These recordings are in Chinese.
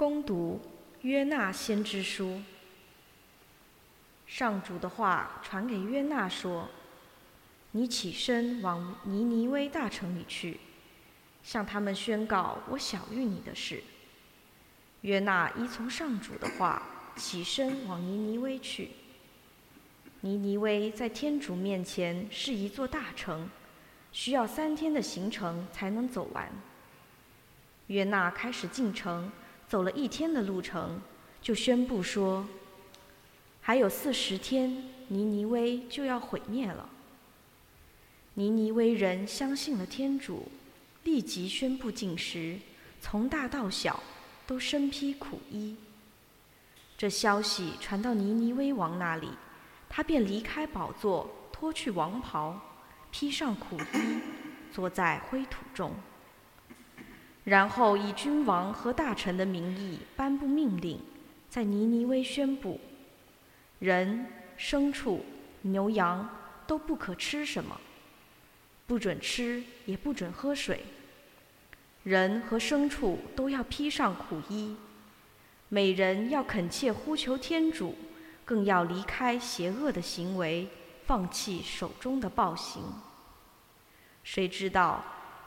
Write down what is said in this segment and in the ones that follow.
攻读约纳先知书。上主的话传给约纳说：“你起身往尼尼微大城里去，向他们宣告我晓谕你的事。”约纳依从上主的话，起身往尼尼微去。尼尼微在天主面前是一座大城，需要三天的行程才能走完。约纳开始进城，走了一天的路程，就宣布说：“还有四十天，尼尼微就要毁灭了。”尼尼微人相信了天主，立即宣布禁食，从大到小都身披苦衣。这消息传到尼尼微王那里。他便离开宝座，脱去王袍，披上苦衣，坐在灰土中。然后以君王和大臣的名义颁布命令，在尼尼微宣布：人、牲畜、牛羊都不可吃什么，不准吃，也不准喝水。人和牲畜都要披上苦衣，每人要恳切呼求天主。更要离开邪恶的行为，放弃手中的暴行。谁知道，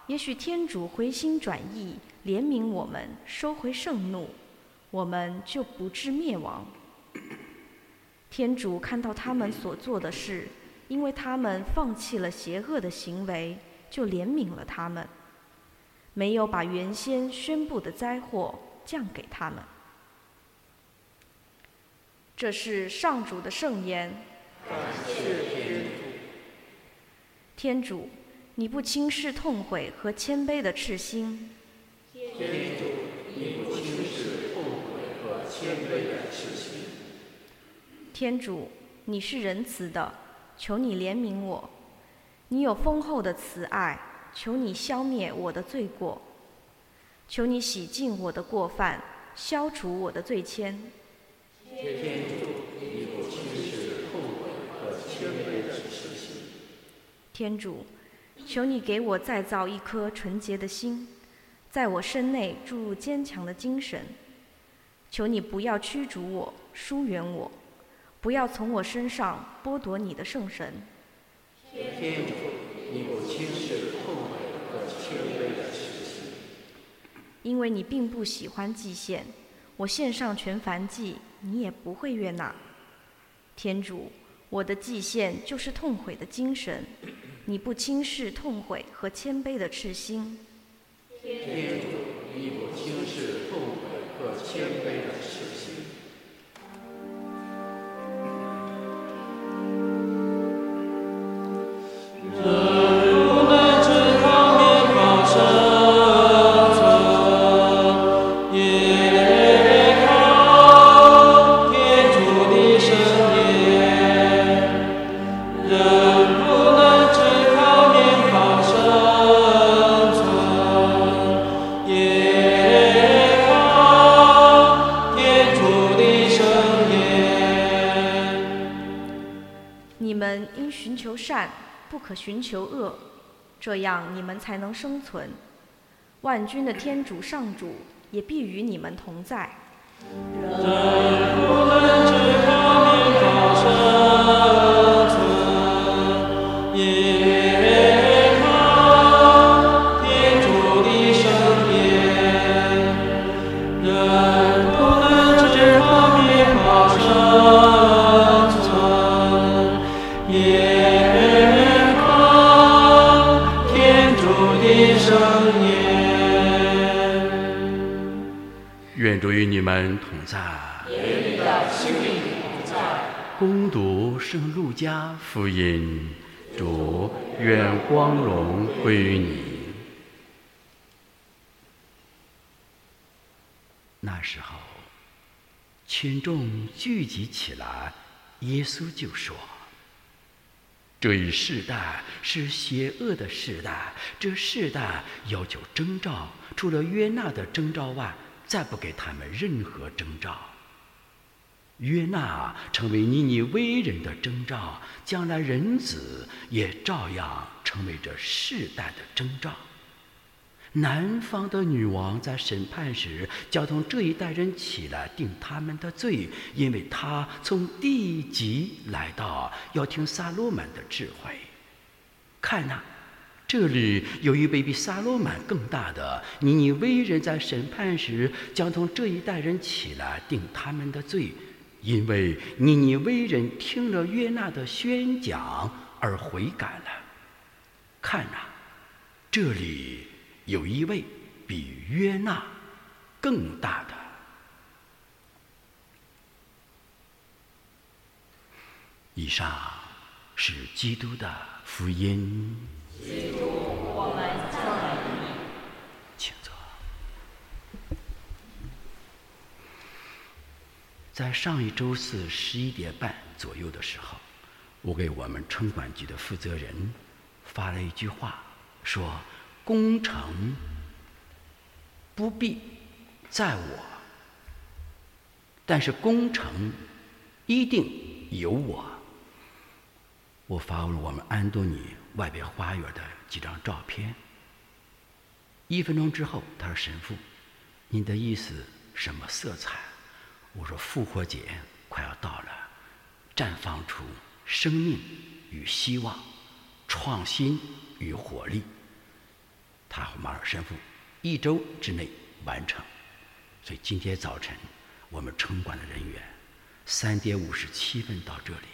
也许天主回心转意，怜悯我们，收回盛怒，我们就不致灭亡。天主看到他们所做的事，因为他们放弃了邪恶的行为，就怜悯了他们，没有把原先宣布的灾祸降给他们。这是上主的圣言。感谢天主。天主，你不轻视痛悔和谦卑的赤心。天主，你不轻视痛悔和谦卑的赤心。天主，你是仁慈的，求你怜悯我。你有丰厚的慈爱，求你消灭我的罪过。求你洗净我的过犯，消除我的罪愆。天主，你不轻视痛悔和谦卑的赤心。天主，求你给我再造一颗纯洁的心，在我身内注入坚强的精神。求你不要驱逐我，疏远我，不要从我身上剥夺你的圣神。天主，你不轻视痛悔和谦卑的。因为你并不喜欢祭献，我献上全燔祭。你也不会悦纳，天主，我的祭献就是痛悔的精神，你不轻视痛悔和谦卑的赤心。天主，你不轻视痛悔和谦卑的赤心。你们应寻求善不可寻求恶，这样你们才能生存。万军的天主上主也必与你们同在。圣路加福音，主愿光荣归于你。那时候，群众聚集起来，耶稣就说：“这一世代是邪恶的世代，这世代要求征兆，除了约纳的征兆外。”再不给他们任何征兆，约纳成为尼尼微人的征兆，将来人子也照样成为这世代的征兆。南方的女王在审判时，将从这一代人起来定他们的罪，因为他从地极来到，要听撒罗满的智慧。看呐，这里有一位比撒罗满更大的尼尼微人，在审判时将从这一代人起来定他们的罪，因为尼尼微人听了约纳的宣讲而悔改了。看呐，这里。有一位比约纳更大的。以上是基督的福音我们赞美你。请坐。在上一周四十一点半左右的时候，我给我们城管局的负责人发了一句话，说。工程不必在我，但是工程一定有我。我发了我们安东尼外边花园的几张照片。一分钟之后，他说：“神父，您的意思什么色彩？”我说：“复活节快要到了，绽放出生命与希望，创新与活力。”他和马尔神父一周之内完成，所以今天早晨我们城管的人员三点五十七分到这里，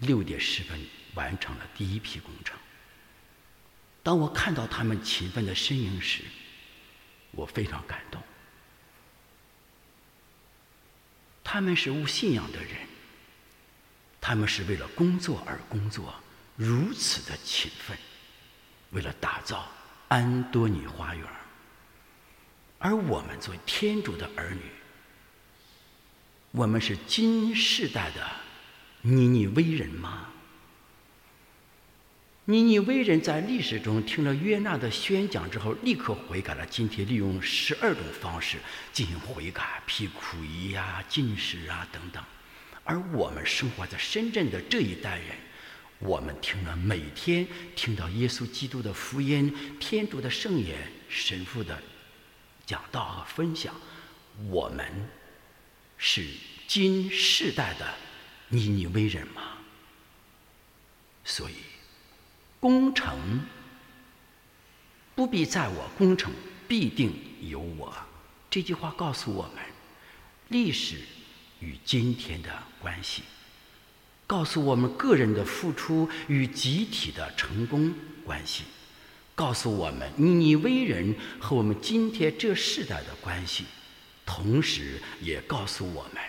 六点十分完成了第一批工程。当我看到他们勤奋的身影时，我非常感动。他们是无信仰的人，他们是为了工作而工作，如此的勤奋，为了打造。安多尼花园，而我们作为天主的儿女，我们是今世代的尼尼微人吗？尼尼微人在历史中听了约纳的宣讲之后，立刻悔改了。今天利用十二种方式进行悔改，辟苦役呀、进食啊等等。而我们生活在深圳的这一代人。我们听了每天听到耶稣基督的福音、天主的圣言、神父的讲道和分享，我们是今世代的尼尼微人吗？所以，功成不必在我，功成必定有我。这句话告诉我们，历史与今天的关系。告诉我们个人的付出与集体的成功关系，告诉我们你为人和我们今天这世代的关系，同时也告诉我们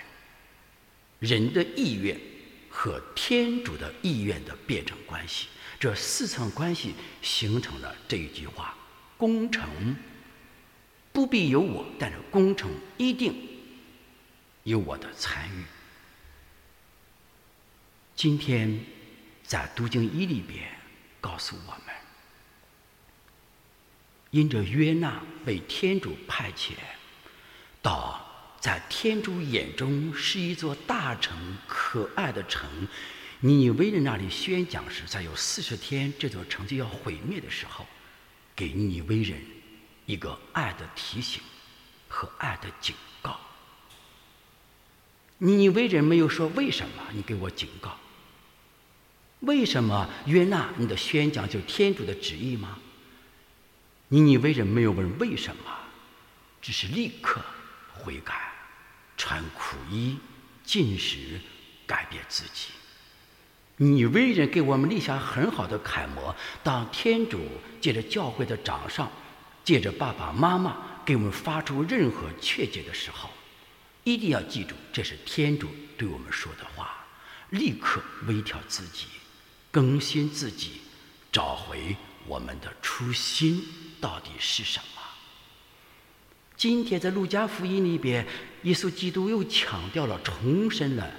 人的意愿和天主的意愿的辩证关系。这四层关系形成了这一句话：工程不必有我，但是工程一定有我的参与。今天，在读经一里边告诉我们，因着约纳被天主派遣到在天主眼中是一座大城、可爱的城，尼微人那里宣讲时，在有四十天这座城就要毁灭的时候，给尼微人一个爱的提醒和爱的警告。尼微人没有说为什么你给我警告。为什么约纳你的宣讲就是天主的旨意吗？你尼微人没有问为什么，只是立刻悔改，穿苦衣，进食，改变自己。你为人给我们立下很好的楷模。当天主借着教会的掌上，借着爸爸妈妈给我们发出任何劝诫的时候，一定要记住，这是天主对我们说的话，立刻微调自己。更新自己，找回我们的初心到底是什么？今天在路加福音里边，耶稣基督又强调了、重申了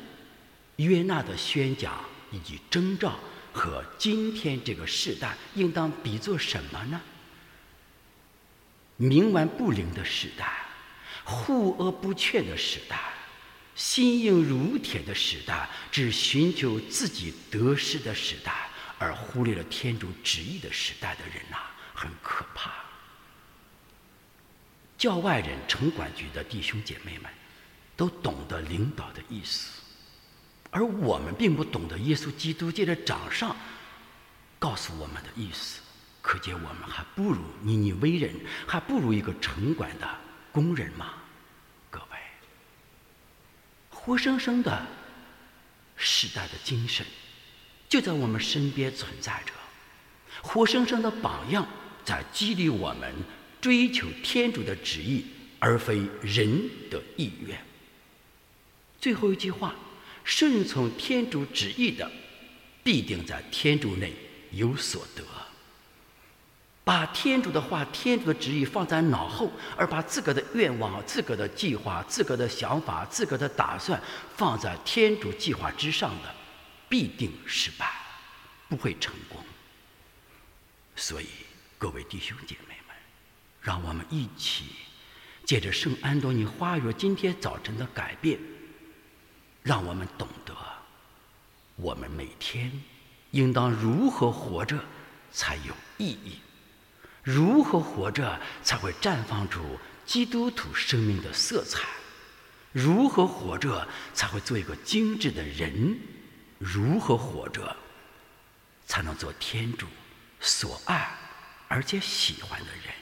约纳的宣讲以及征兆和今天这个时代应当比作什么呢？冥顽不灵的时代，护而不劝的时代。心硬如铁的时代，只寻求自己得失的时代，而忽略了天主旨意的时代的人呐，很可怕。教外人城管局的弟兄姐妹们，都懂得领导的意思，而我们并不懂得耶稣基督借着掌上告诉我们的意思，可见我们还不如尼尼微人，还不如一个城管的工人吗？各位，活生生的时代的精神就在我们身边存在着，活生生的榜样在激励我们。追求天主的旨意，而非人的意愿。最后一句话：顺从天主旨意的，必定在天主内有所得。把天主的话、天主的旨意放在脑后，而把自个的愿望、自个的计划、自个的想法、自个的打算放在天主计划之上的，必定失败，不会成功。所以，各位弟兄姐妹。让我们一起借着圣安东尼花园今天早晨的改变，让我们懂得我们每天应当如何活着才有意义，如何活着才会绽放出基督徒生命的色彩，如何活着才会做一个精致的人，如何活着才能做天主所爱而且喜欢的人。